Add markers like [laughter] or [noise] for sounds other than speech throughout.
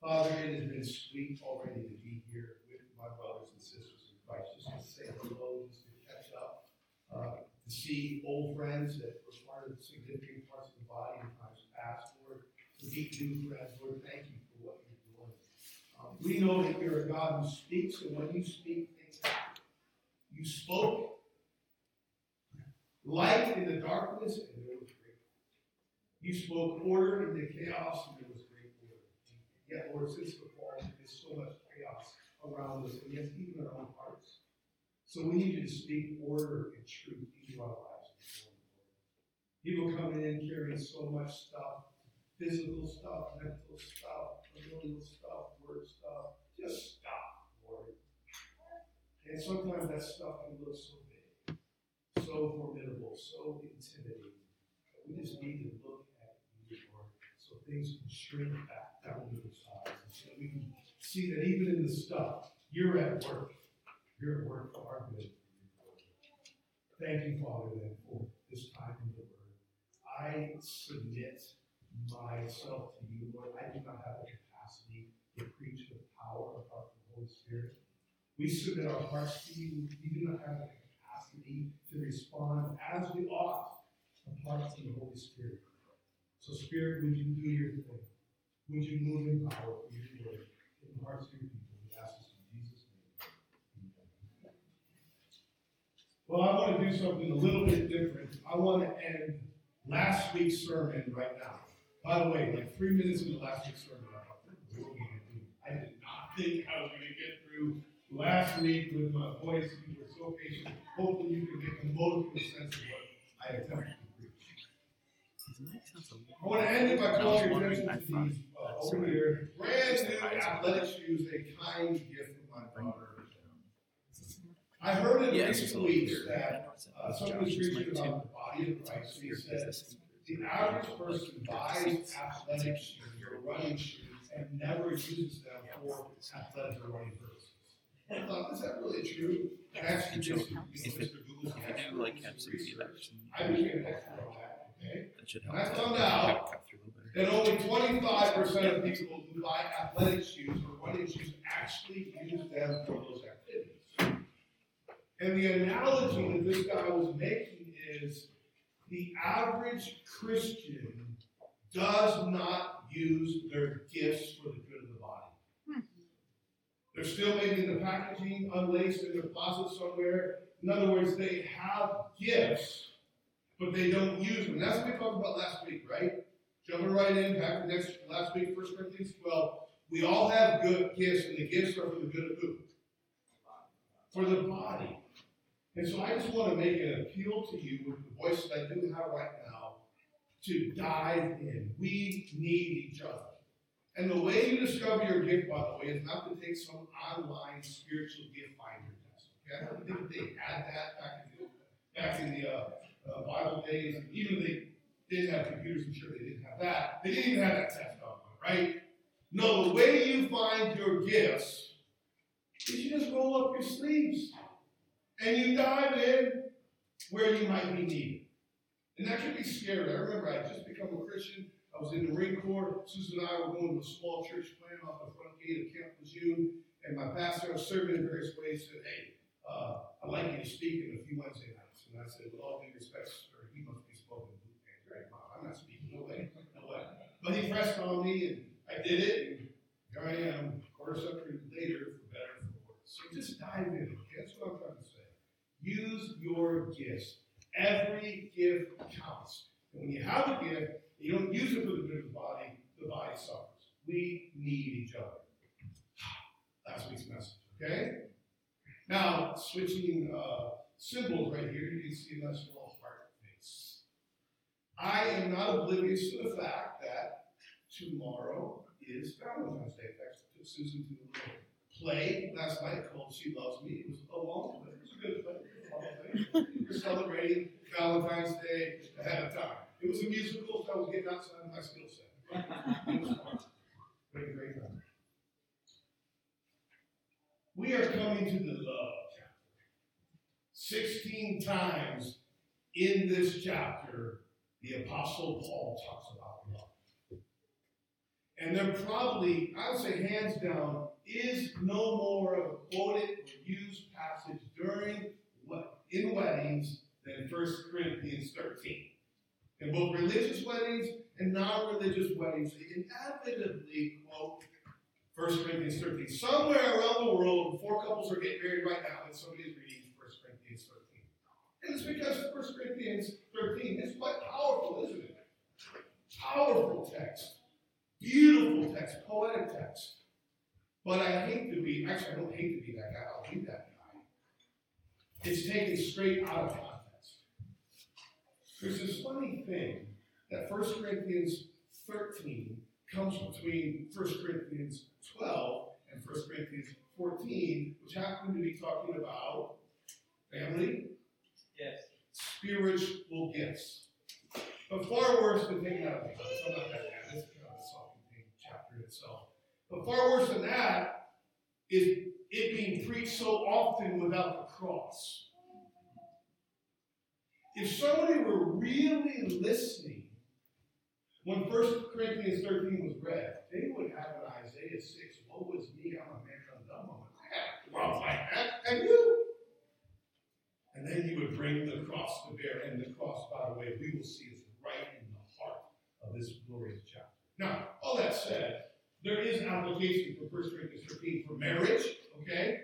Father, it has been sweet already to be here with my brothers and sisters in Christ, just to say hello, just to catch up, uh, to see old friends that were part of significant parts of the body in times past, Lord, to meet new friends, Lord, thank you for what you're doing. Um, we know that you're a God who speaks, and when you speak, things happen. You spoke light in the darkness, and there was great. You spoke order in the chaos, and there was. Yet, Lord, since the fall, there's so much chaos around us, and yes, even our own hearts. So we need you to speak order and truth into our lives. People coming in carrying so much stuff, physical stuff, mental stuff, familial stuff, word stuff. Just stop, Lord. And sometimes that stuff can look so big, so formidable, so intimidating. We just need to look at you, Lord, so things can shrink back size. And so we can see that even in the stuff, you're at work. You're at work for our good. Thank you, Father, then, for this time in the Word. I submit myself to you, Lord. I do not have the capacity to preach the power from the Holy Spirit. We submit our hearts to you. We do not have the capacity to respond as we ought apart from the Holy Spirit. So, Spirit, would you do your thing? Would you move in power for your in the hearts of your people? We ask this in Jesus' name. Well, I want to do something a little bit different. I want to end last week's sermon right now. By the way, like three minutes into last week's sermon, I thought? I did not think I was going to get through last week with my voice. You were so patient. Hopefully, you can get the most sense of what I attempted. I want to end it by calling your attention to these uh, over here. Brand new athletic shoes, a kind gift from my daughter. I heard in recent weeks that uh, someone was preaching about the body of Christ. He said the average person buys athletic shoes or running shoes and never uses them for athletic or running purposes. I thought, is that really true? Actually just, you know, Mr. Google's If you do like have some I became an expert on that, okay? that should And help. I found out Cut through a little that only twenty-five percent of people who buy athletic shoes or running shoes actually use them for those activities. And the analogy that this guy was making is the average Christian does not use their gifts for the good of the body. Hmm. They're still making the packaging unlaced in their closet somewhere. In other words, they have gifts, but they don't use them. That's what we talked about last week, right? Jumping right in, back to next last week, 1 Corinthians 12. We all have good gifts, and the gifts are for the good of who? For the body. And so I just want to make an appeal to you with the voice that I do have right now to dive in. We need each other. And the way you discover your gift, by the way, is not to take some online spiritual gift finder test. Okay? I don't think they had that back in the, back in the uh, uh, Bible days. Even they didn't have computers, I'm sure they didn't have that. They didn't even have that test on, right? No, the way you find your gifts is you just roll up your sleeves and you dive in where you might be needed. And that can be scary. I remember I just become a Christian. I was in the Marine Corps. Susan and I were going to a small church plant off the front gate of Camp Lejeune. And my pastor, I was serving in various ways, said, Hey, uh, I'd like you to speak in a few Wednesday nights. And I said, With all due respect, sir, he must be spoken Mom, I'm not speaking. No way. No way. But he pressed on me, and I did it. And here I am, a quarter century later, for better or for worse. So just dive in. That's what I'm trying to say. Use your gifts. Every gift counts. And when you have a gift, you don't use it for the good of the body, the body suffers. We need each other. Last week's message, okay? Now, switching uh, symbols right here, you can see a nice little heart face. I am not oblivious to the fact that tomorrow is Valentine's Day. I took Susan to a little play last night called She Loves Me. It was a long play. It was a good play. We were celebrating Valentine's Day ahead of time. It was a musical, so I was getting outside of my skill set. It was fun. Great, great time. We are coming to the love. 16 times in this chapter, the Apostle Paul talks about love. And there probably, I would say hands down, is no more of a quoted or used passage during in weddings than 1 Corinthians 13. In both religious weddings and non-religious weddings, they inevitably quote 1 Corinthians 13. Somewhere around the world, four couples are getting married right now, and somebody's reading 1 Corinthians 13. And it's because 1 Corinthians 13 is quite powerful, isn't it? Powerful text. Beautiful text, poetic text. But I hate to be, actually, I don't hate to be that guy, I'll be that guy. It's taken straight out of context. There's this funny thing that 1 Corinthians 13 comes between 1 Corinthians 12 and 1 Corinthians 14, which happen to be talking about family, Yes. spiritual gifts. But far worse than out of context. I'm not that bad. It's kind of a chapter itself. But far worse than that is it being preached so often without the cross. If somebody were really listening when 1 Corinthians 13 was read, they would have an Isaiah 6. Woe was me, I'm a man undone. I'm well like that. And you? And then you would bring the cross to bear. And the cross, by the way, we will see is right in the heart of this glorious chapter. Now, all that said, there is an application for 1 Corinthians 13 for marriage, okay?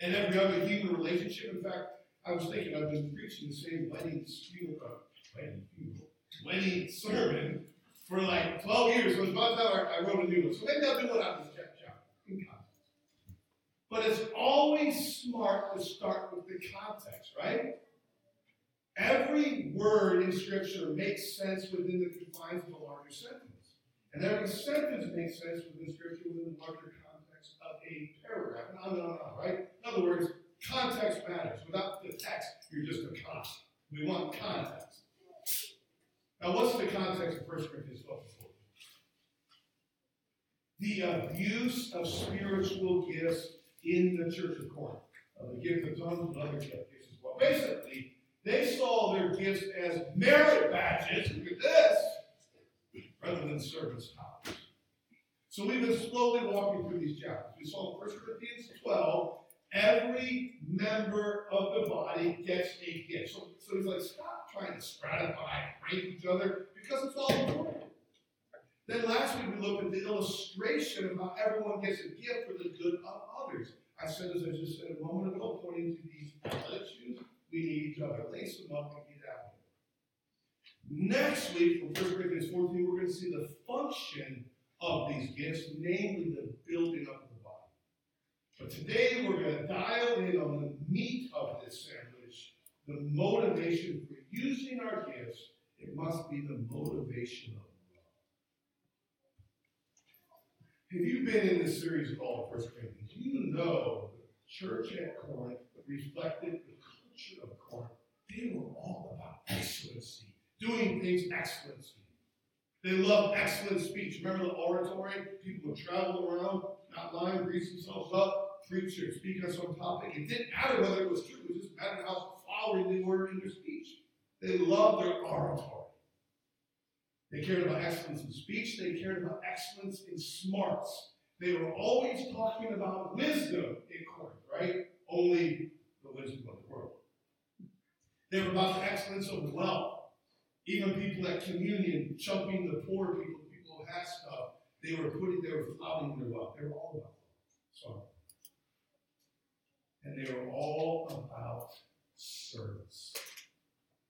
And every other human relationship. In fact, I was thinking I've been preaching the same wedding funeral, uh, wedding funeral, wedding sermon for like 12 years. So it's about time I, wrote a new one. So maybe I'll do one out of this chapter. But it's always smart to start with the context, right? Every word in Scripture makes sense within the confines of a larger sentence. And every sentence makes sense within Scripture within the larger context of a paragraph. And on and on on, right? In other words, context matters. Without the text, you're just a con. We want context. Now, what's the context of 1 Corinthians 12 The abuse of spiritual gifts in the church of Corinth. Uh, the gift of tongues and other gifts as well. Basically, they saw their gifts as merit badges. Look at this rather than servants' powers. So we've been slowly walking through these chapters. We saw in 1 Corinthians 12, every member of the body gets a gift. So, so he's like, stop trying to stratify rank each other because it's all important. Then last week we looked at the illustration of how everyone gets a gift for the good of others. I said, as I just said a moment ago, pointing to these shoes, we need each other. Lace them up and get out Next week, from 1 Corinthians 14, we're going to see the function of these gifts, namely the building up of the body. But today, we're going to dial in on the meat of this sandwich, the motivation for using our gifts. It must be the motivation of love. Have you been in this series called 1 Corinthians? You know the church at Corinth reflected the of Corinth. They were all about excellency doing things excellency. They loved excellent speech. Remember the oratory? People would travel around, not lying, grease themselves up, preach or speak on some topic. It didn't matter whether it was true, it just mattered how flowery they were in their speech. They loved their oratory. They cared about excellence in speech, they cared about excellence in smarts. They were always talking about wisdom in Corinth, right? Only the wisdom of the world. They were about the excellence of wealth. Even people at communion, chumping the poor people, people who had stuff, they were putting, they were flouting their wealth. They were all about Sorry. And they were all about service.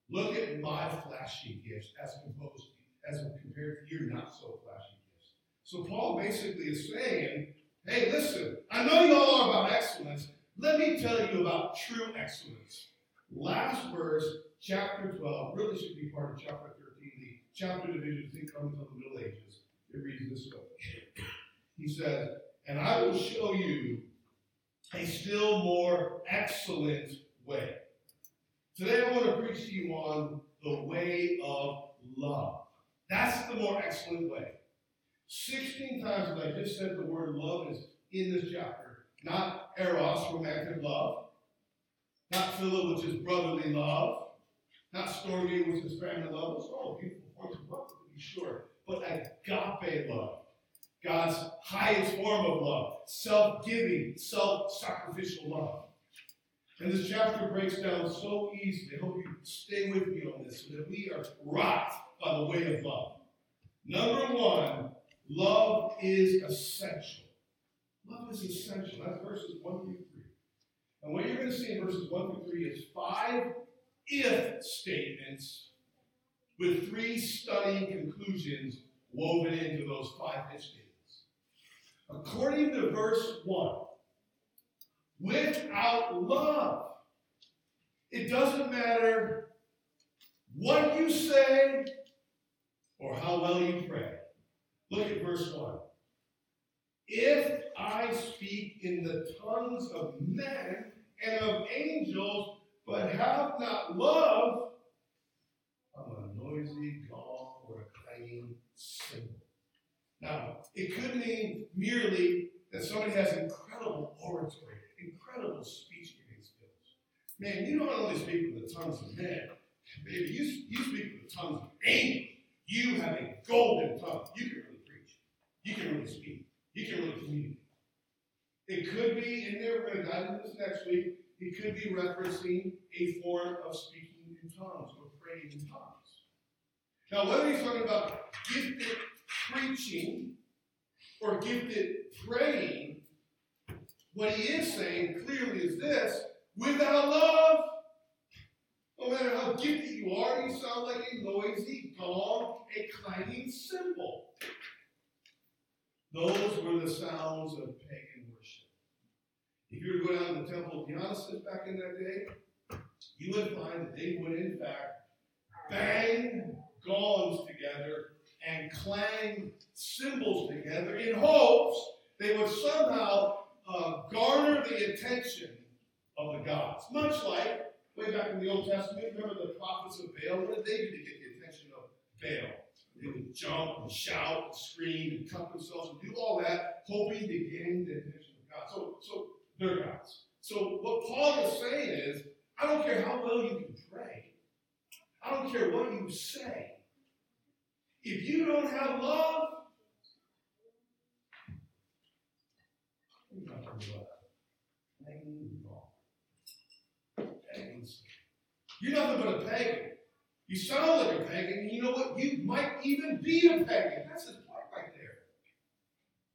Look at my flashy gifts as composed, as compared to your not so flashy gifts. So Paul basically is saying, hey, listen, I know you all are about excellence. Let me tell you about true excellence. Last verse, chapter 12, really should be part of chapter 13. The chapter divisions didn't come until the Middle Ages. It reads this way. He says, And I will show you a still more excellent way. Today I want to preach to you on the way of love. That's the more excellent way. 16 times, as I just said, the word love is in this chapter. Not eros, romantic love. Not philo, which is brotherly love. Not storge, which is family love. It's all beautiful forms of love, to be sure. But agape love. God's highest form of love, self giving, self sacrificial love. And this chapter breaks down so easily. I hope you stay with me on this so that we are rocked by the way of love. Number one, love is essential. Love is essential. That's verses 1 through 3. And what you're going to see in verses 1 through 3 is five if statements with three stunning conclusions woven into those five if statements. According to verse 1, without love, it doesn't matter what you say or how well you pray. Look at verse 1. If I speak in the tongues of men and of angels, but have not love, I'm a noisy gong or a clanging cymbal. Now, it could mean merely that somebody has incredible oratory, incredible speech giving skills. Man, you don't only speak with the tongues of men, baby, you, you speak with the tongues of angels. You have a golden tongue. You can really preach. You can really speak. You can really communicate. It could be, and we're going to dive into this next week, it could be referencing a form of speaking in tongues or praying in tongues. Now, whether he's talking about gifted preaching or gifted praying, what he is saying clearly is this without love, no matter how gifted you are, you sound like a noisy gong, a clanging cymbal. Those were the sounds of worship. If you were to go down to the temple of Dionysus back in that day, you would find that they would, in fact, bang gongs together and clang cymbals together in hopes they would somehow uh, garner the attention of the gods. Much like way back in the Old Testament, remember the prophets of Baal? What did they do to get the attention of Baal? They would jump and shout and scream and cut themselves and do all that, hoping to gain the attention of God. So, so they're gods. So what Paul is saying is, I don't care how well you can pray. I don't care what you say. If you don't have love, you're not going to do You're nothing but a pagan. You sound like a pagan, and you know what? You might even be a pagan. That's his point right there.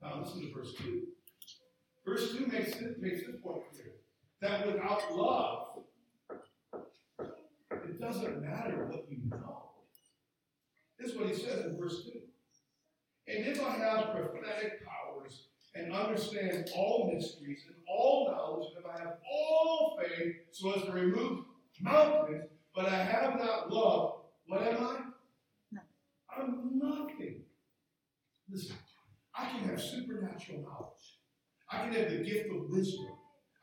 Now listen to verse 2. Verse 2 makes this, makes this point clear. That without love, it doesn't matter what you know. This is what he says in verse 2. And if I have prophetic powers and understand all mysteries and all knowledge, and if I have all faith so as to remove mountains, but I have not love, what am I? No. I'm nothing. Listen, I can have supernatural knowledge. I can have the gift of wisdom.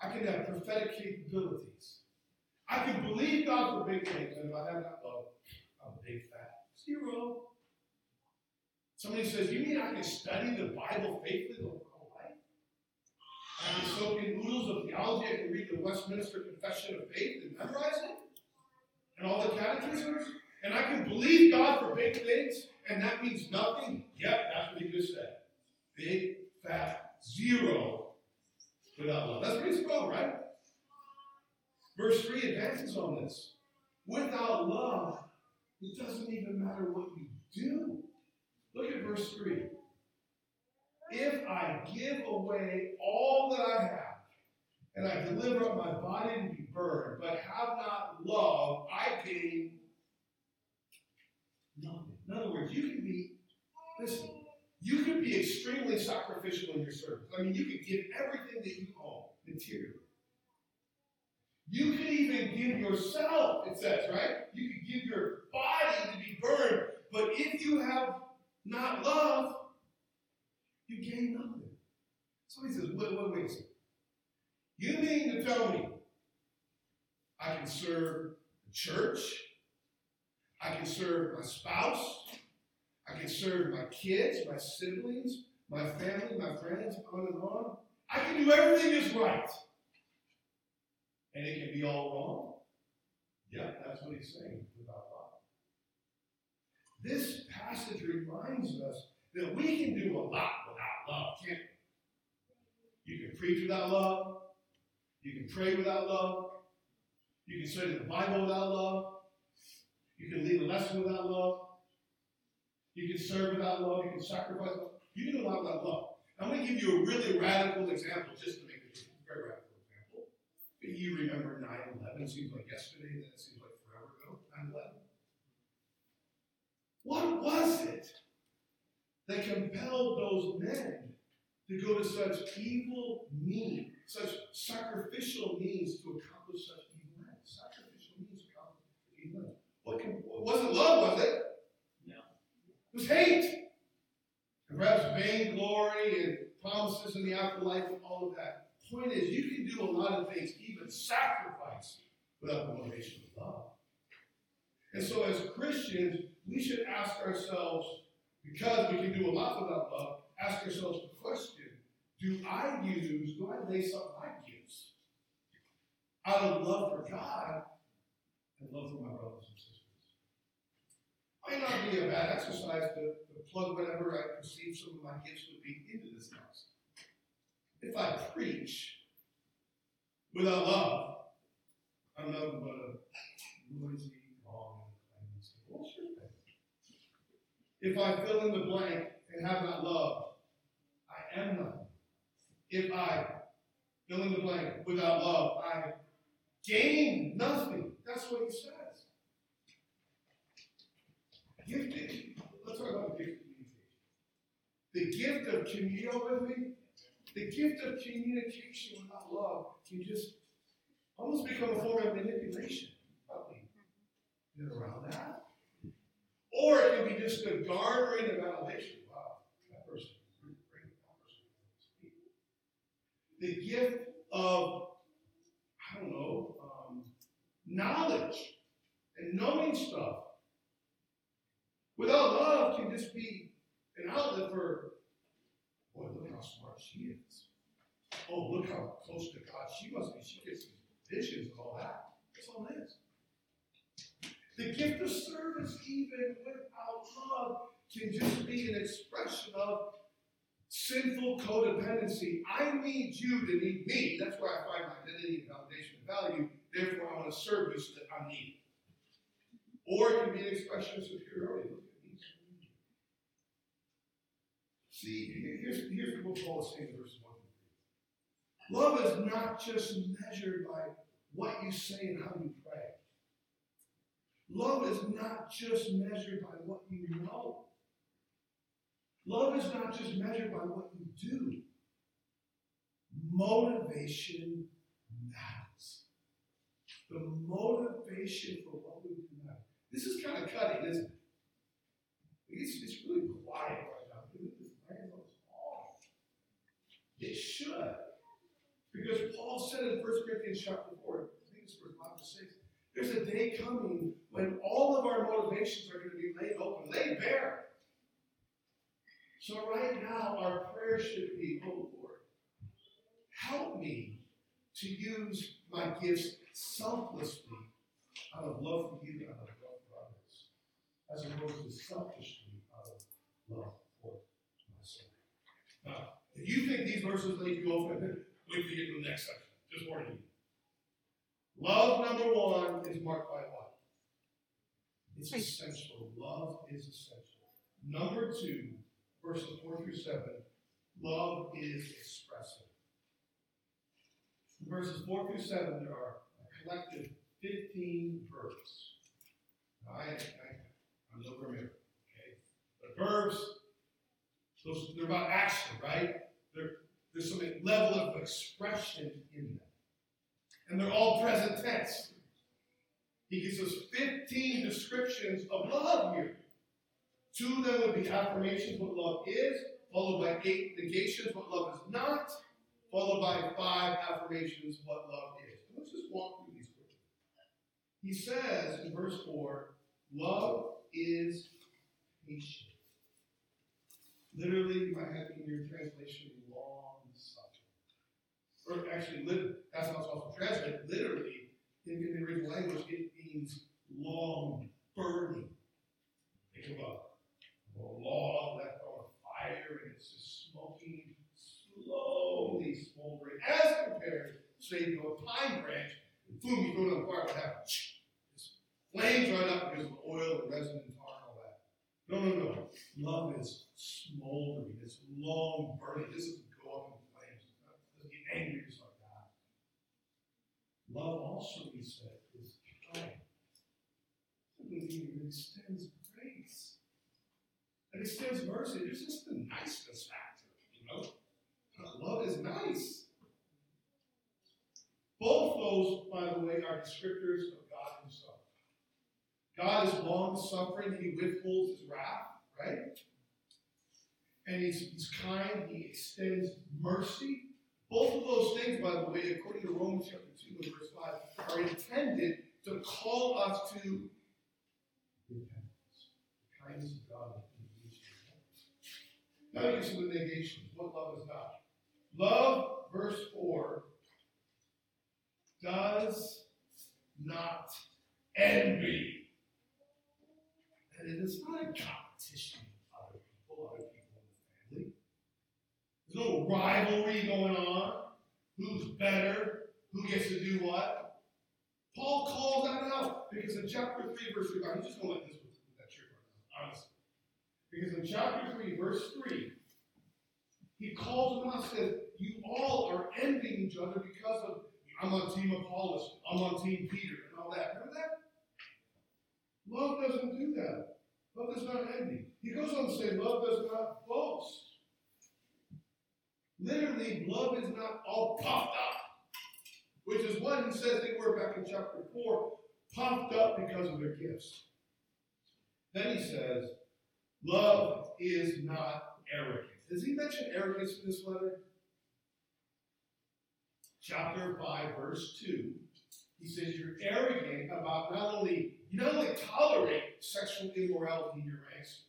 I can have prophetic capabilities. I can believe God for big things, and if I have not love, I'm a big fat zero. Somebody says, You mean I can study the Bible faithfully the whole life? I can soak in oodles of theology, I can read the Westminster Confession of Faith and memorize it, and all the catechisms, and I can believe God for big things, and that means nothing? Yep, that's what he just said. Big, fat, zero without love. That's pretty strong, right? Verse 3 advances on this. Without love, it doesn't even matter what you do. Look at verse 3. If I give away all that I have, and I deliver up my body to be burned, but have not love, I gain nothing. In other words, you can be, listen, you can be extremely sacrificial in your service. I mean, you can give everything that you own materially. You can even give yourself, it says, right? You can give your body to be burned. But if you have not love, you gain nothing. So he says, wait, wait, wait a second. You mean to tell me I can serve the church, I can serve my spouse, I can serve my kids, my siblings, my family, my friends, on and on. I can do everything is right. And it can be all wrong. Yeah, that's what he's saying about love. This passage reminds us that we can do a lot without love, can't we? You can preach without love. You can pray without love. You can study the Bible without love. You can lead a lesson without love. You can serve without love. You can sacrifice. You can do a lot without love. I'm going to give you a really radical example just to make it a very radical example. Do you remember 9 11. Seems like yesterday, then it seems like forever ago. 9 11. What was it that compelled those men to go to such evil means, such sacrificial means to accomplish such evil ends? Sacrificial means to accomplish evil ends. What it wasn't love, was it? Was hate. And perhaps vainglory and promises in the afterlife and all of that. Point is, you can do a lot of things, even sacrifice, without the motivation of love. And so, as Christians, we should ask ourselves, because we can do a lot without love, ask ourselves the question do I use, do I lay some of my gifts out of love for God and love for my brothers? Might not be a bad exercise to, to plug whatever I perceive some of my gifts would be into this house. If I preach without love, I'm nothing but a noisy, wrong, bullshit. If I fill in the blank and have not love, I am nothing. If I fill in the blank without love, I gain nothing. That's what he says. Gifting. Let's talk about the gift of communication. The gift of communion with me, the gift of communication without love can just almost become a form of manipulation. Probably get around that. Or it can be just a garnering of validation. Wow, that person is great. That person The gift of, I don't know, um, knowledge and knowing stuff. Without love can just be an outlet for, boy, look how smart she is. Oh, look how close to God she must be. She gets visions and all that. That's all it is. The gift of service, even without love, can just be an expression of sinful codependency. I need you to need me. That's where I find my identity and validation and value. Therefore, I want a service that I'm needed. Or it can be an expression of superiority. Look at me. See, here's, here's what Paul is saying in verse 1 Love is not just measured by what you say and how you pray. Love is not just measured by what you know. Love is not just measured by what you do. Motivation matters. The motivation for what we do matters. This is kind of cutting, isn't it? It's, it's really quiet right now. This man was off. It should. Because Paul said in 1 Corinthians chapter 4, I think it's verse 5 to 6, there's a day coming when all of our motivations are going to be laid open, laid bare. So, right now, our prayer should be, Oh Lord, help me to use my gifts selflessly out of love for you and out of love for others, as opposed to selfishly out of love for myself. If you think these verses leave you open, wait till you get to the next section. Just warning you. Love, number one, is marked by what? It's essential. Love is essential. Number two, verses 4 through 7, love is expressive. In verses 4 through 7, there are a collective 15 verbs. Now, I, I, I'm no grammar, okay? The verbs, those, they're about action, right? They're, there's some level of expression in them. And they're all present tense. He gives us 15 descriptions of love here. Two of them would be affirmations, what love is, followed by eight negations, what love is not, followed by five affirmations, what love is. Let's just walk through these quickly. He says in verse 4, love is patient. Literally, you might have in your translation long suffering. Or actually, that's how it's also translated. Literally, in, in, the original language, it means long burning. Think of a, log left on fire and it's just smoking, slowly smoldering, as compared, say, to a pine branch. Boom, you go to the fire, what happens? Flames right up because of oil and resin no, no, no. Love is smoldering. It's long burning. This doesn't go up in flames. It doesn't get angry just like that. Love also, he said, is kind. It extends grace. It extends mercy. There's just the niceness factor, you know? Love is nice. Both those, by the way, are descriptors of God Himself. God is long suffering, He withholds His wrath, right? And he's, he's kind, He extends mercy. Both of those things, by the way, according to Romans chapter 2 and verse 5, are intended to call us to repentance. The kindness of God Now of the negations. What love is not. Love, verse 4, does not envy. And it is not a competition with other people, other people in the family. There's no rivalry going on. Who's better? Who gets to do what? Paul calls that out because in chapter 3, verse 3, I'm just going to let this with that part, honestly. Because in chapter 3, verse 3, he calls them out and says, You all are envying each other because of I'm on team Apollos, I'm on team Peter, and all that. Remember that? Love doesn't do that. Love does not envy. He goes on to say, love does not boast. Literally, love is not all puffed up, which is what he says they were back in chapter 4, puffed up because of their gifts. Then he says, love is not arrogant. Does he mention arrogance in this letter? chapter 5, verse 2, he says you're arrogant about not only, you not only tolerate sexual immorality in your ranks,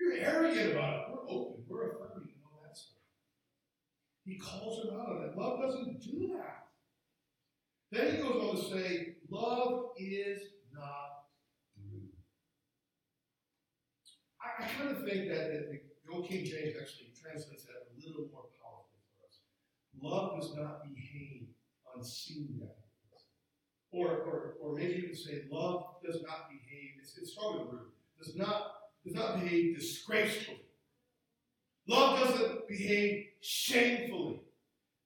you're arrogant about it. We're open, we're affirming, and all that stuff. He calls him out on it. Love doesn't do that. Then he goes on to say, love is not rude. I, I kind of think that, that the old King James actually translates that a little more powerfully for us. Love does not behave unseemly. Or, or, or maybe you say, love does not behave, it's, it's stronger rude, does not, does not behave disgracefully. Love doesn't behave shamefully.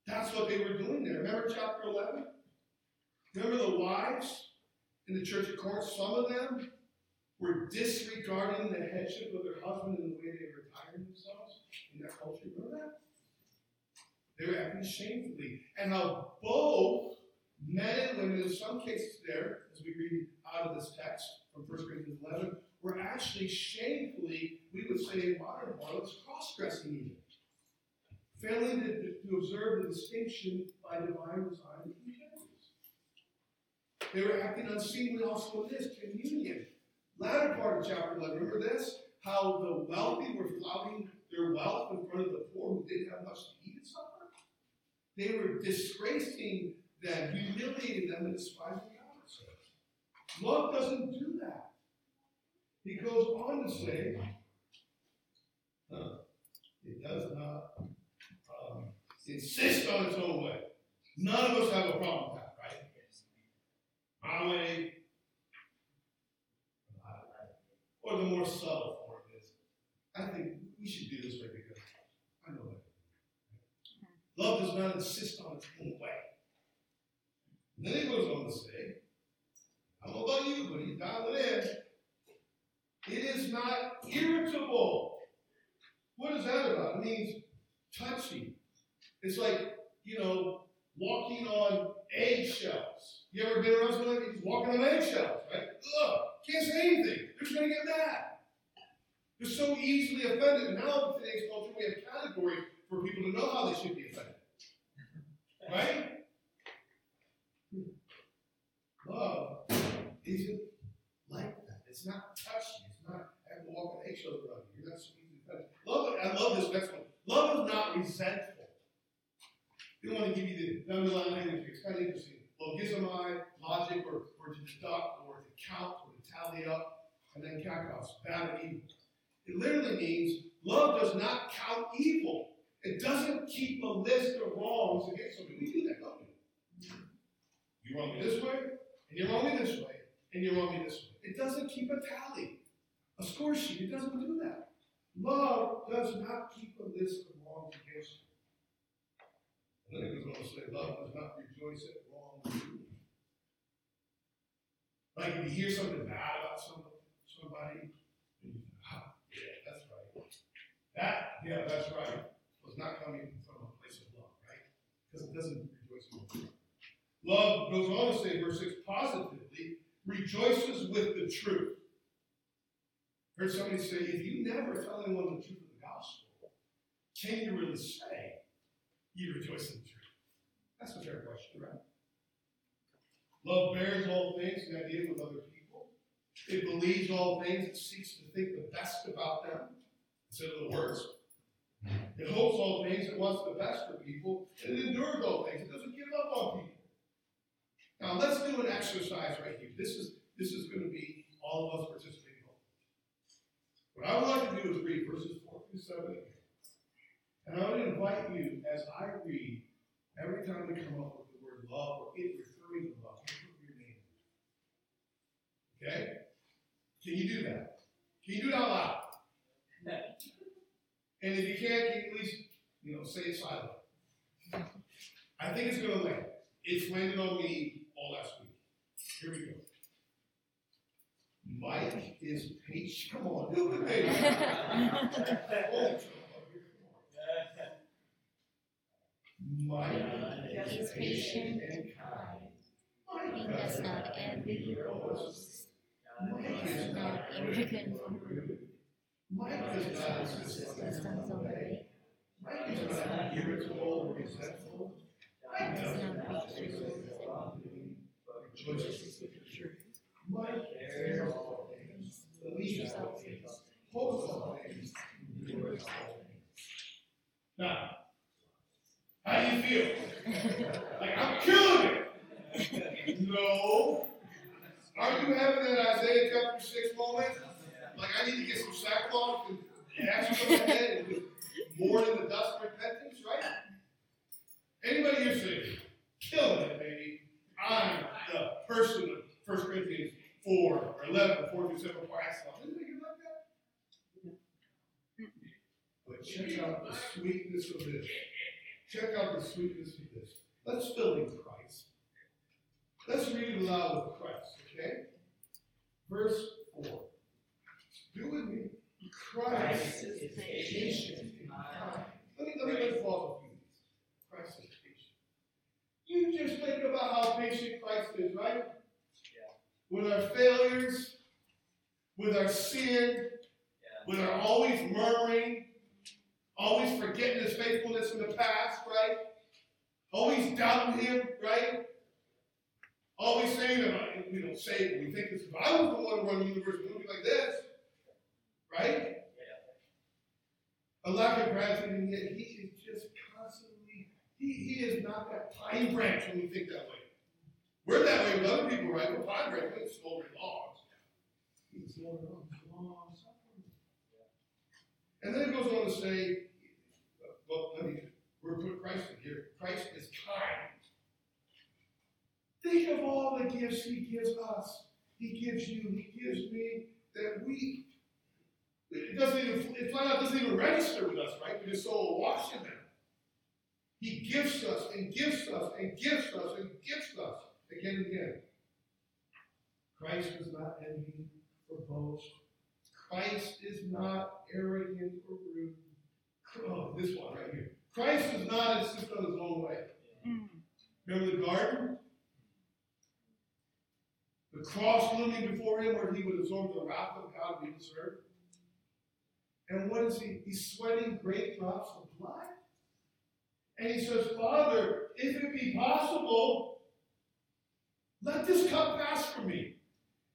That's what they were doing there. Remember chapter 11? Remember the wives in the church of Corinth? Some of them were disregarding the headship of their husband in the way they attiring themselves in that culture. Remember that? They were acting shamefully. And how both men and women, in some cases there, as we read out of this text from 1 Corinthians 11, were actually shamefully, we would say in modern parlance, cross-dressing even. Failing to, to observe the distinction by divine design of genders. They were acting unseemly also in this communion. Latter part of chapter 11, remember this? How the wealthy were flouting their wealth in front of the poor who didn't have much to eat and stuff. They were disgracing them, humiliated them, and despising God. Love doesn't do that. He goes on to say, it does not um, insist on its own way. None of us have a problem with that, right? My way, or the more subtle form is, I think we should do this way because I know that. Love does not insist on its own. Then he goes on to say, I don't know about you, but he's dialing in. It is not irritable. What is that about? It means touchy. It's like, you know, walking on eggshells. You ever been around somebody who's walking on eggshells, right? Ugh, can't say anything. They're just going to get mad. They're so easily offended. Now, in today's culture, we have categories for people to know how they should be offended. Right? Love isn't like that. It's not touchy. It's not having to walk on eggshells around you. You're not so easy to Love, I love this next one. Love is not resentful. They want to give you the underlying language. It's kind of interesting. Logizomai, logic, or, or to deduct, or to count, or to tally up, and then kakos, bad and evil. It literally means love does not count evil. It doesn't doesn't keep a list of wrongs against somebody. We do that, don't we? You wrong me this way, and you wrong me this way, and you wrong me this way. It doesn't keep a tally, a score sheet. It doesn't do that. Love does not keep a list of wrongs against you. And then it goes on to say, love does not rejoice at wrong Like if you hear something bad about somebody, somebody, think, ah, yeah, that's right. That, yeah, that's right, was not coming from a place of love, right? Because it doesn't. Love goes on to say, verse 6, positively, rejoices with the truth. Heard somebody say, if you never tell anyone the truth of the gospel, can you really say you rejoice in the truth? That's a fair question, right? Love bears all things, the idea with other people. It believes all things, it seeks to think the best about them instead of the worst. It hopes all things, it wants the best for people, and it endures all things. It doesn't give up on people. Now let's do an exercise right here. This is this is going to be all of us participating. What I would like to do is read verses 4 through 7. And I would invite you, as I read, every time we come up with the word love or it referring to love, you put your name. Okay? Can you do that? Can you do out loud? And if you can't, can you at least, you know, say it silently? I think it's going to land. It's landed on me all last week. Here we go. Mike is patient. Come on, do it, baby. [laughs] Mike is patient and kind. He does not envy or boast. He is not arrogant or rude. Mike does not insist His on his sons own way. obey. Mike is not irritable or resentful. He Mike does does not not be rejoices with the bears all things, all things, all things, all things. Now, how do you feel? Like I'm killing it. No. Aren't you having that Isaiah chapter 6 moment? Like I need to get some sackcloth and ashes on my head and mourn in the dust repentance, right? Anybody here say, killing it, baby. I'm the person of 1 Corinthians 4 or 11 or 4 through 7 Christ. Isn't it like that? But check out the sweetness of this. Check out the sweetness of this. Let's fill in Christ. Let's read it aloud with Christ, okay? Verse 4. Do with me. Christ is patient and kind. Let me, let me, let me pause a few minutes. Christ is patient. You just think about how patient Christ is, right? With our failures, with our sin, with our always murmuring, always forgetting his faithfulness in the past, right? Always doubting him, right? Always saying that we don't say it, we think this if I was the one to run the universe, it would be like this. Right? A lack of gratitude, and yet he is he, he is not that pine branch when we think that way. We're that way with other people, right? We're pine branch, we're smoldering logs. He's smoldering suffering. And then it goes on to say, well, let me, we're put Christ in here. Christ is kind. Think of all the gifts he gives us. He gives you, he gives me, that we, it doesn't even, it flat out doesn't even register with us, right? We just so awash in them. He gifts us and gifts us and gifts us and gifts us again and again. Christ is not envy or boast. Christ is not arrogant or rude. Oh, this one right here. Christ does not insist on his own way. Remember the garden? The cross looming before him where he would absorb the wrath of God we deserve. And what is he? He's sweating great drops of blood. And he says, Father, if it be possible, let this cup pass from me.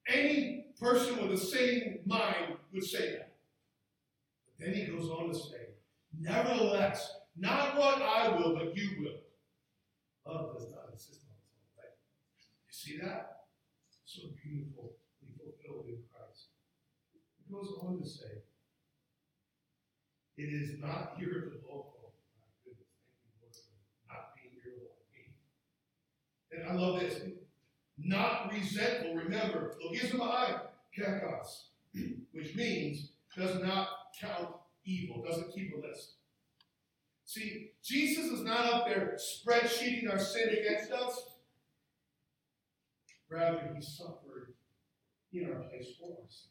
Any person with the same mind would say that. But then he goes on to say, Nevertheless, not what I will, but you will. Love does not insist on its own way. You see that? So beautifully fulfilled in Christ. It goes on to say, it is not. Oh, my And I love this. Not resentful. Remember, logizomai kakos, [clears throat] which means does not count evil, doesn't keep a list. See, Jesus is not up there spreadsheeting our sin against us. Rather, he suffered in our place for us.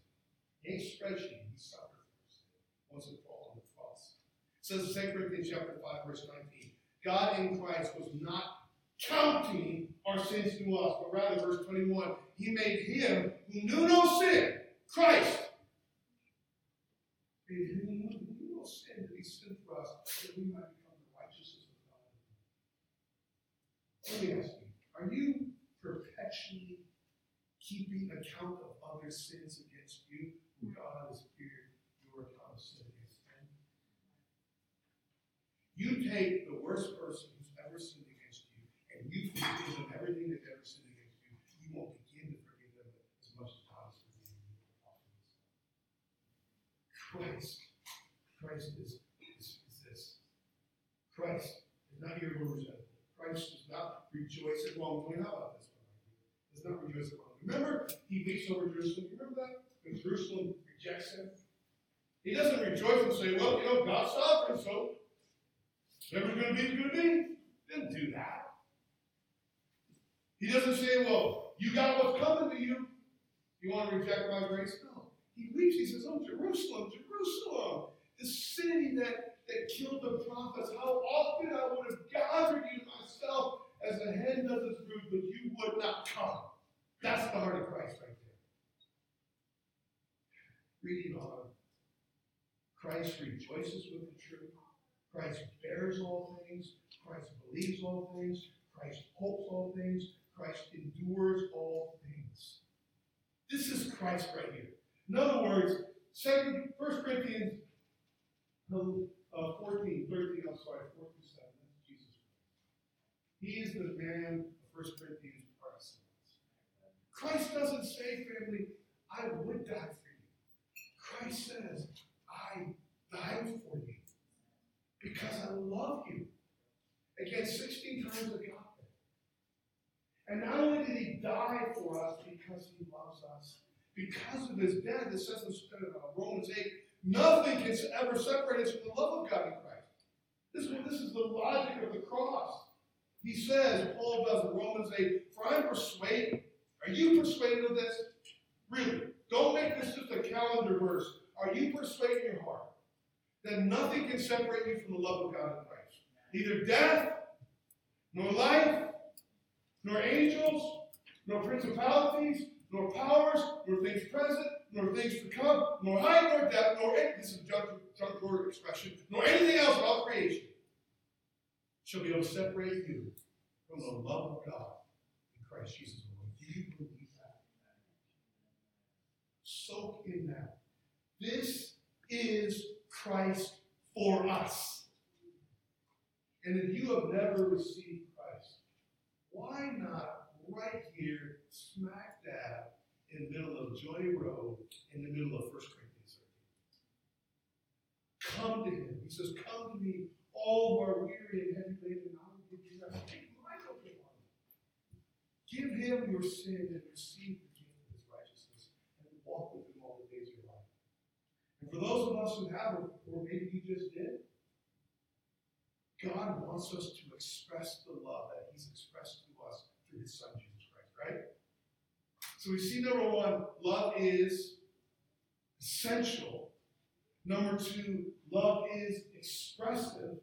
He ain't spreadsheeting, he suffered for us. Once and for on the cross. It says in 2 Corinthians chapter 5, verse 19, God in Christ was not counting our sins to us, but rather, verse 21, he made him who knew no sin, Christ. Made him who knew no sin to be sin for us, that we might become the righteousness of God. Let me ask you, are you perpetually keeping account of other sins against you God has feared your account of sin against him? You take the worst person who's ever sinned against you, and you forgive them everything they've ever sinned against you. You won't begin to forgive them as much as God has forgiven you. Christ, Christ is, is, is this. Christ is not here resentful. Christ does not rejoice at wrongdoing. How about this one? Does not rejoice at wrongdoing. Remember, he weeps over Jerusalem. You remember that? When Jerusalem rejects him? He doesn't rejoice and say, well, you know, God's sovereign, so whatever's going to be is going to be. He doesn't do that. He doesn't say, well, you got what's coming to you. You want to reject my grace? No. He weeps. He says, oh, Jerusalem, Jerusalem, the city that, that killed the prophets. How often I would have gathered you myself as a hen does its brood, but you would not come. That's the heart of Christ right there. Reading on. Christ rejoices with the truth. Christ bears all things. Christ believes all things. Christ hopes all things. Christ endures all things. This is Christ right here. In other words, second, 1 Corinthians uh, 14, 13, I'm sorry, 4 through 7. That's Jesus Christ. He is the man of 1 Corinthians. Christ doesn't say, family, I would die for you. Christ says, I died for you because I love you. Again, 16 times agape. And not only did he die for us because he loves us, because of his death, it says in Romans 8, nothing can ever separate us from the love of God in Christ. This, is, this is the logic of the cross. He says, Paul does in Romans 8, for I'm persuaded. Are you persuaded of this? Really? Don't make this just a calendar verse. Are you persuaded in your heart that nothing can separate you from the love of God in Christ? Neither death, nor life, nor angels, nor principalities, nor powers, nor things present, nor things to come, nor height, nor depth, nor any, this is John, John Gordon expression, nor anything else about creation shall be able to separate you from the love of God in Christ Jesus. You believe that? Soak in that. This is Christ for us. And if you have never received why not right here, smack dab in the middle of Joy Road, in the middle of 1 Corinthians 13? Come to him. He says, Come to me, all who are weary and heavy laden, and I will give you rest. Take my yoke upon you. Give him your sin and receive the gift of his righteousness, and walk with him all the days of your life. And for those of us who haven't, or maybe you just did, God wants us to express the love that He's expressed to us through His Son, Jesus Christ, right? So we see number one, love is essential. Number two, love is expressive.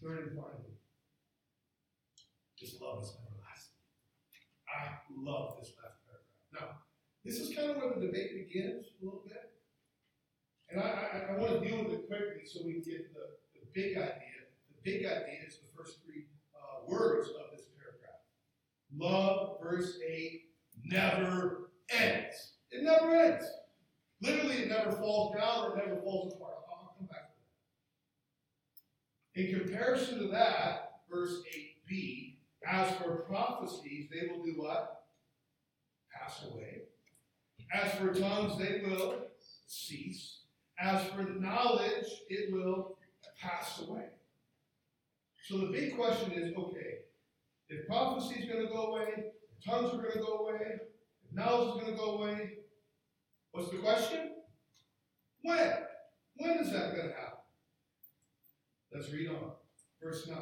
Third and finally, this love is everlasting. I love this last paragraph. Now, this is kind of where the debate begins a little bit. And I, I, I want to deal with it quickly so we get the big idea. The big idea is the first three uh, words of this paragraph. Love, verse 8, never ends. It never ends. Literally, it never falls down or it never falls apart. I'll come back to that. In comparison to that, verse 8b, as for prophecies, they will do what? Pass away. As for tongues, they will cease. As for knowledge, it will pass away. So the big question is okay, If prophecy is going to go away, if tongues are going to go away, if knowledge is going to go away, what's the question? When? When is that going to happen? Let's read on. Verse 9.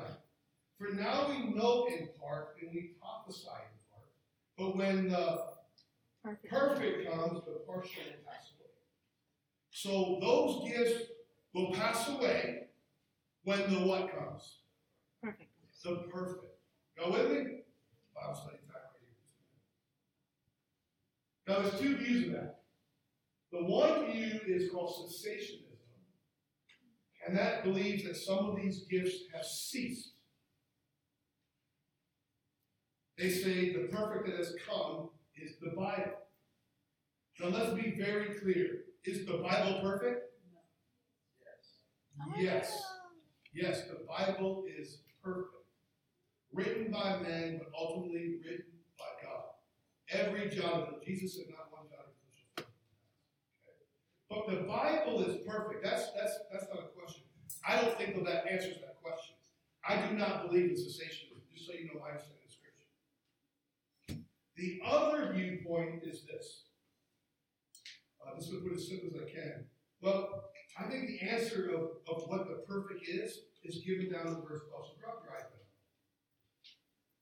For now we know in part and we prophesy in part. But when the Perfect. perfect comes, the partial will pass away. So those gifts will pass away when the what comes? Perfect. The perfect. Go with me? Bible study time right here. Now there's two views of that. The one view is called cessationism. And that believes that some of these gifts have ceased. They say the perfect that has come is the Bible. Now let's be very clear. Is the Bible perfect? Yes. Yes, the Bible is perfect. Written by man, but ultimately written by God. Every jot of it. Jesus said not one jot shall fail. Okay. But the Bible is perfect. That's that's that's not a question. I don't think that that answers that question. I do not believe in cessationism, just so you know my understanding of Scripture. The other viewpoint is this. Uh, this will put as simple as I can. Well, I the answer of, of what the perfect is is given down in verse 12. So drop your.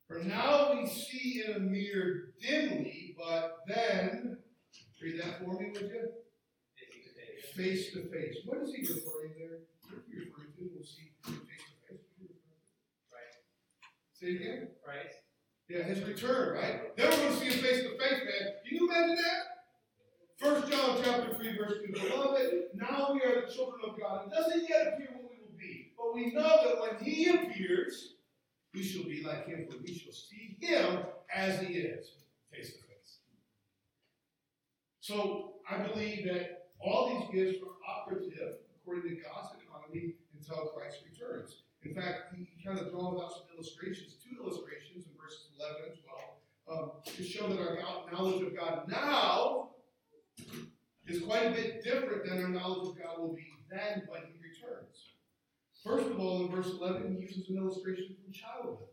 For now we see in a mirror dimly, but then, read that for me, would you? Face to face. What is he referring there? What are you referring to? We'll see face to face. What are you referring to? Say it again. Christ. Yeah, his return, right? Then we're going to see him face to face, man. Can you imagine that? First John chapter 3, verse 2. Beloved, now we are the children of God. It doesn't yet appear what we will be. But we know that when he appears, we shall be like him, for we shall see him as he is, face to face. So I believe that all these gifts are operative according to God's economy until Christ returns. In fact, he, kind of draws out some illustrations, two illustrations in verses 11 and 12, um, to show that our knowledge of God now is quite a bit different than our knowledge of God will be then when he returns. First of all, in verse 11, he uses an illustration from childhood.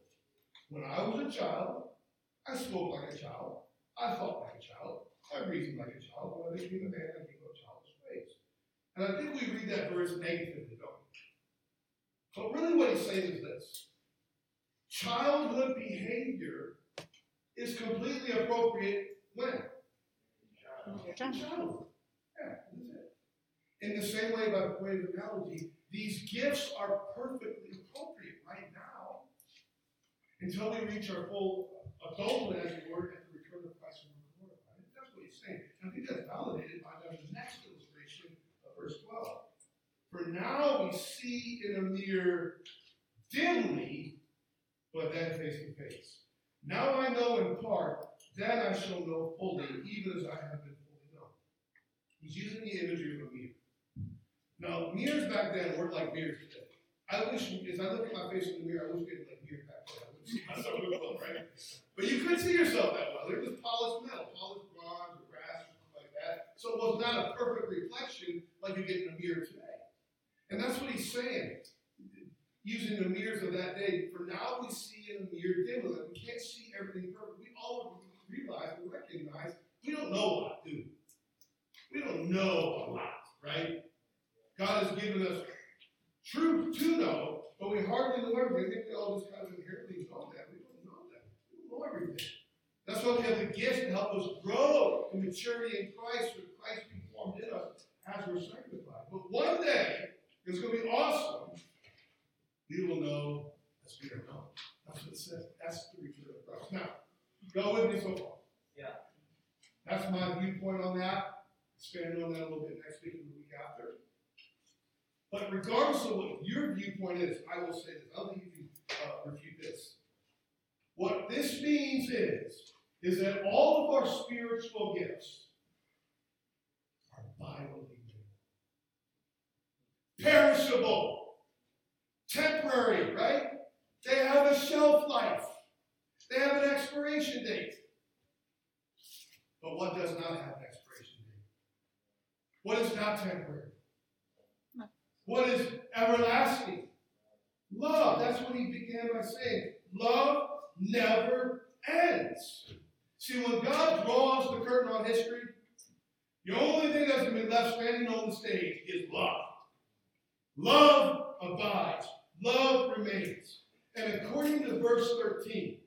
When I was a child, I spoke like a child, I thought like a child, I reasoned like a child. When I became a man, I gave up childish ways. And I think we read that verse negatively, don't we? But really, what he's saying is this childhood behavior is completely appropriate when? In the same way, by way of analogy, these gifts are perfectly appropriate right now until we reach our full adulthood, as it were, at the return of Christ when we're glorified. That's what he's saying. And I think that's validated by the next illustration of verse 12. For now we see in a mirror dimly, but then face to face. Now I know in part, then I shall know fully, even as I have been. He's using the imagery of a mirror. Now, mirrors back then weren't like mirrors today. I wish, as I look at my face in the mirror, I wish we had like mirror back then. I wouldn't see myself as well, right? But you couldn't see yourself that well. It was polished metal, polished bronze or brass or something like that. So it was not a perfect reflection like you get in a mirror today. And that's what he's saying. Using the mirrors of that day, for now we see in a mirror dimly. We can't see everything perfect. We all realize and recognize we don't know a lot, do we? We don't know a lot, right? God has given us truth to know, but we hardly know everything. I think we all just kind of inherently know that. We don't know that. We don't know everything. That's why we have the gift to help us grow in maturity in Christ, so Christ be formed in us as we're sanctified. But one day, it's going to be awesome. We will know as we are known. That's what it says. That's the return of Christ. Now, go with me so far. Yeah. That's my viewpoint on that. Expand on that a little bit next week and the week after. But regardless of what your viewpoint is, I will say this. I don't think you uh, refute this. What this means is, is that all of our spiritual gifts are violently perishable, temporary, right? They have a shelf life. They have an expiration date. But what does not have an expiration date? What is not temporary? What is everlasting? Love. That's what he began by saying. Love never ends. See, when God draws the curtain on history, the only thing that's going to be left standing on the stage is love. Love abides, love remains. And according to verse 13,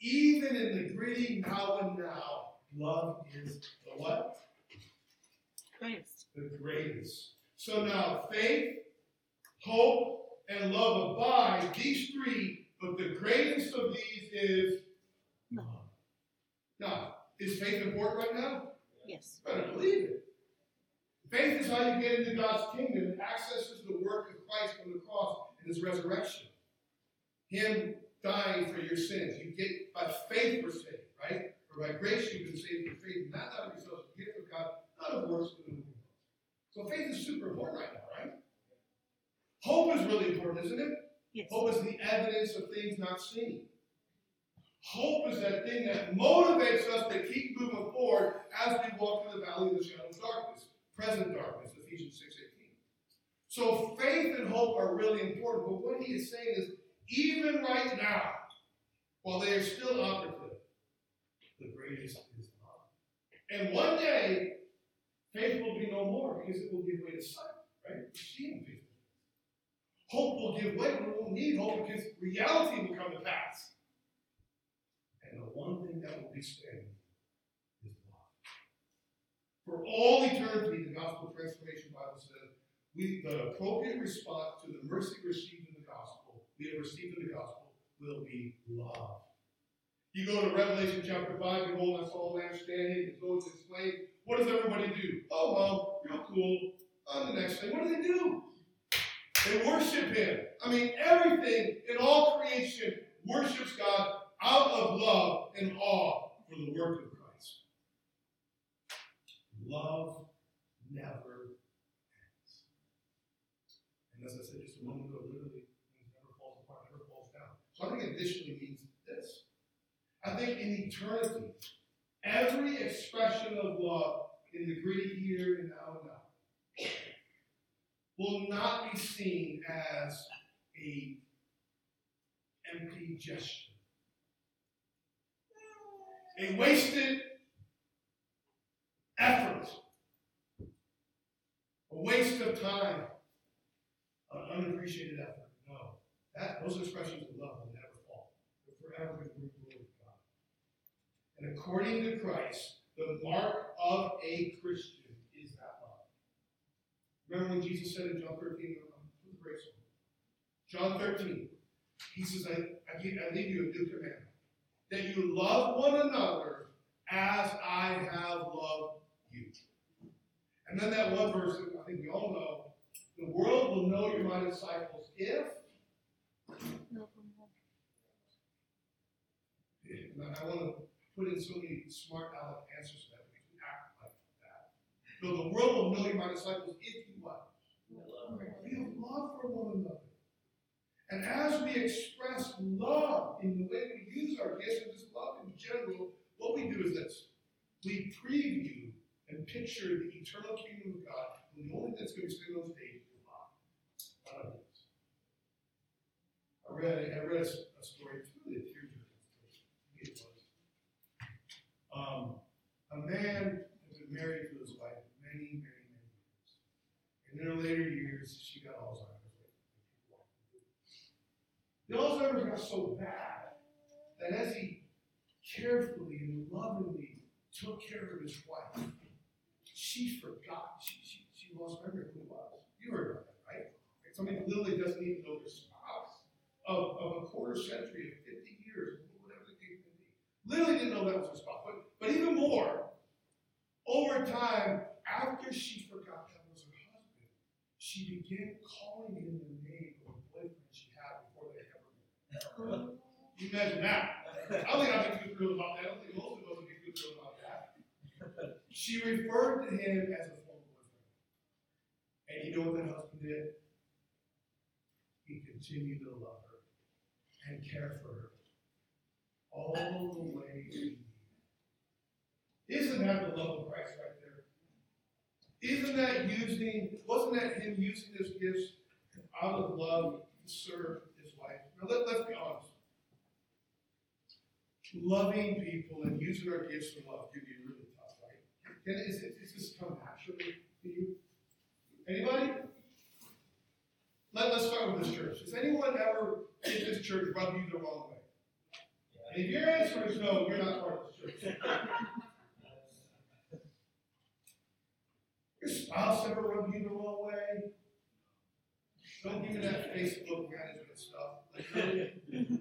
even in the gritty now and now, love is the what? Greatest. The greatest. So now faith, hope, and love abide, these three, but the greatest of these is love. Now, is faith important right now? Yes. You better believe it. Faith is how you get into God's kingdom. It accesses the work of Christ on the cross and his resurrection. Him dying for your sins. You get by faith we're saved, right? For by grace you've been saved through faith, not out of yourselves, a gift of God, not of works, but of. So faith is super important right now, right? Hope is really important, isn't it? Yes. Hope is the evidence of things not seen. Hope is that thing that motivates us to keep moving forward as we walk through the valley of the shadow of darkness, present darkness, Ephesians 6:18. So faith and hope are really important, but what he is saying is even right now, while they are still operative, the greatest is love. And one day, faith will be no more because it will give way to sight, right? Seeing faith. Hope will give way. We won't need hope because reality will come to pass. And the one thing that will be standing is love. For all eternity, the Gospel Transformation Bible says, we, the appropriate response to the mercy received in the gospel, we have received in the gospel, will be love. You go to Revelation chapter 5, behold, I saw a man standing, it goes to explain, what does everybody do? Oh, well, real cool. On the next thing, what do they do? They worship him. I mean, everything in all creation worships God out of love and awe for the work of Christ. Love never ends. And as I said just a moment ago, literally, it never falls apart, never falls down. So I think additionally means this. I think in eternity, every expression of love in the gritty here and now now will not be seen as a empty gesture. A wasted effort. A waste of time. An unappreciated effort. No. That those expressions of love will never fall. They're forever to bring glory to God. And according to Christ, the mark of a Christian is that love. Remember when Jesus said in John 13, um, the grace John 13, he says, I, I, give, I leave you a new commandment that you love one another as I have loved you. And then that one verse that I think we all know the world will know you're my disciples if. And I want to put in so many smart aleck answers to that we act like that. So the world will know you're my disciples if you what? We have love for one another. And as we express love in the way we use our gifts and just love in general, what we do is this. We preview and picture the eternal kingdom of God, and the only thing that's going to stand on stage is love. I read, I read a, a story, it's really a tearjerker story. I think it was. Um, a man had been married to his wife many, many, many years. And in her later years, she got Alzheimer's. The Alzheimer's got so bad that as he carefully and lovingly took care of his wife, she forgot. She, she, she lost memory of who was. You heard about that, right? Somebody literally doesn't even know their spouse of, of a quarter century, of 50 years, whatever the case may be. Literally didn't know that was her spouse. But, but even more, over time, after she forgot that was her husband, she began calling him the name of a boyfriend she had before they ever met. You imagine that. I don't think I'd be too thrilled about that. I don't think most of us would be too thrilled about that. She referred to him as a former boyfriend. And you know what that husband did? He continued to love her and care for her all the way to the. Isn't that the love of Christ right there? Isn't that using, wasn't that him using his gifts out of love to serve his wife? Now let, let's be honest. loving people and using our gifts for love can be really tough, right? Can, is it, is this come naturally to you? Anybody? Let, let's start with this church. Has anyone ever in this church rubbed you the wrong way? And if your answer is no, you're not part of the church. [laughs] Your spouse ever rubbed you the wrong way? Don't give me that Facebook management stuff. [laughs]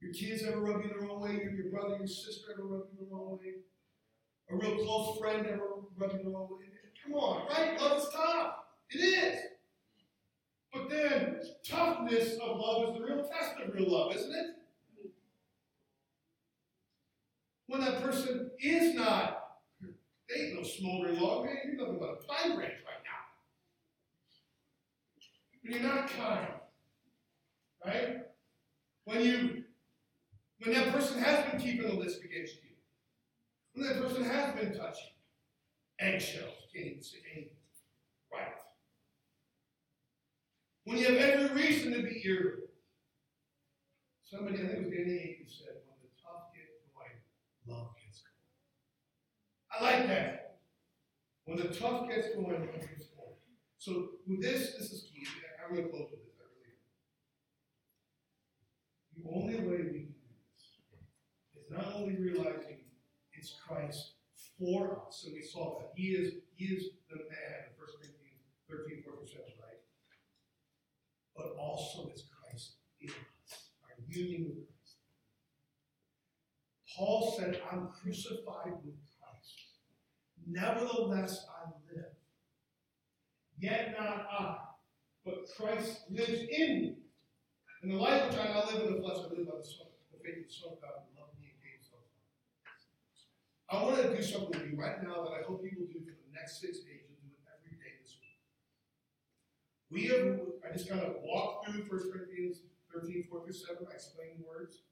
Your kids ever rub you the wrong way? Your, brother, your sister ever rub you the wrong way? A real close friend ever rub you the wrong way? Come on, right? Love is tough. It is. But then, toughness of love is the real test of real love, isn't it? When that person is not, they ain't no smoldering log, man, you're nothing but a pine branch right now. When you're not kind, right? When you, when that person has been keeping a list against you, when that person has been touching eggshells, can't even say anything right. When you have every reason to be irritable. Somebody, I think it was Danny Akin said, when the tough get going, love gets going. I like that. When the tough gets going, love gets going. So with this, this is key. I'm going to close with this. I really am. The only way we can do this is not only realizing it's Christ for us, and we saw that He is He is the man. In 1 Corinthians 13, 4 through 7, right? But also as Christ in us, our union with Christ. Paul said, I'm crucified with Christ. Nevertheless, I live. Yet not I, but Christ lives in me. In the life which I now live in the flesh, I live by the, son, the faith of the Son of God who loved me and gave himself for me. I want to do something with you right now that I hope you will do for the next six days. You'll do it every day this week. We have, I just kind of walked through 1 Corinthians 13, 4 through 7. I explained words.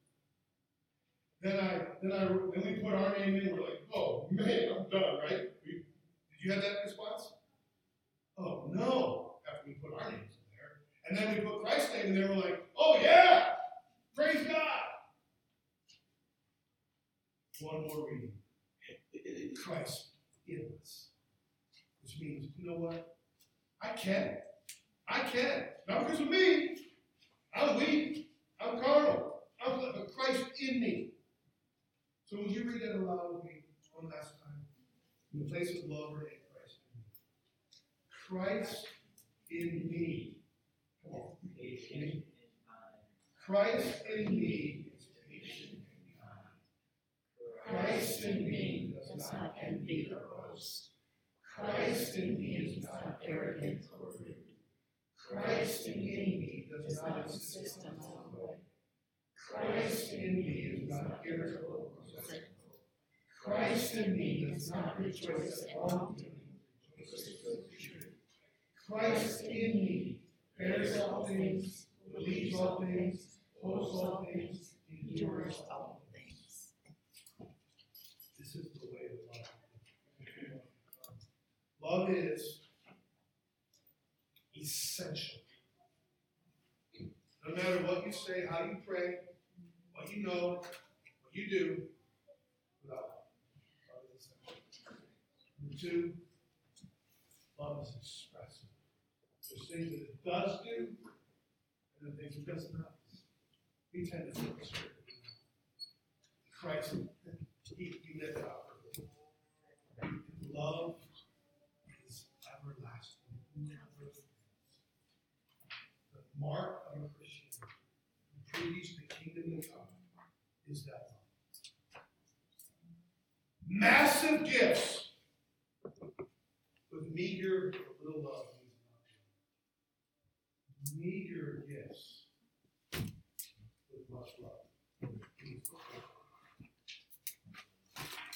Then I, then I, then we put our name in. We're like, oh man, I'm done, right? We, did you have that response? Oh no, after we put our names in there. And then we put Christ's name in there, we're like, oh yeah, praise God. One more reading. Christ in us. Which means, you know what? I can. I can. Not because of me. I'm weak. I'm carnal. I'm but Christ in me. So would you read that aloud with me one last time? In the place of love or in Christ. Christ in me. Come on. Christ in me. Christ in me does not envy or boast. Christ in me is not arrogant or. Christ in me does not insist. Christ in me is not irritable or resentful. Christ in me does not rejoice at truth. Christ in me bears all things, believes all things, hopes all things, endures all. all things. This is the way of love. Love is essential. No matter what you say, how you pray, what you know, what you do, without love. Is essential. Number two, love is expressive. There's things that it does do, and the things it does not. We tend to think. Christ, he, he lived out perfectly. Love is everlasting. Never ends. The mark of a Christian who preaches the kingdom of God is that love. Massive gifts with meager little love means nothing. Meager gifts with much love means nothing.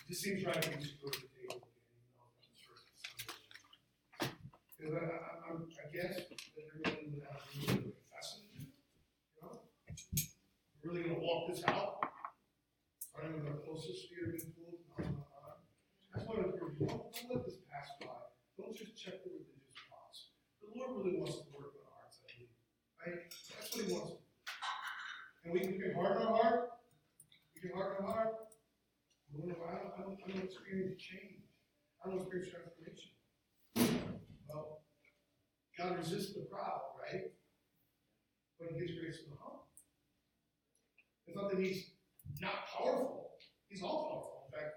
Just seems right to just go to the table again, even though it's first Sunday. Because I, I, I'm, I guess that everyone would have a little bit of confessing, to do, you know? We're really gonna walk this out, starting with our closest sphere of influence, and on and on. I just want to encourage you, don't, don't let this pass by. Don't just check the religious box. The Lord really wants to work on our hearts, I believe. Right? That's what He wants. And we can harden our heart, I don't experience change. I don't transformation. Well, God resists the proud, right? But he gives grace to the humble. It's not that he's not powerful. He's all powerful. In fact,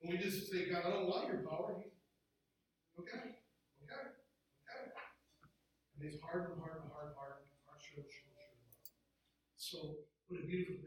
when we just say, God, I don't want your power, he's okay, okay, okay. And he's hard and hard and hard and hard, and hard, short, short, short. So, what a beautiful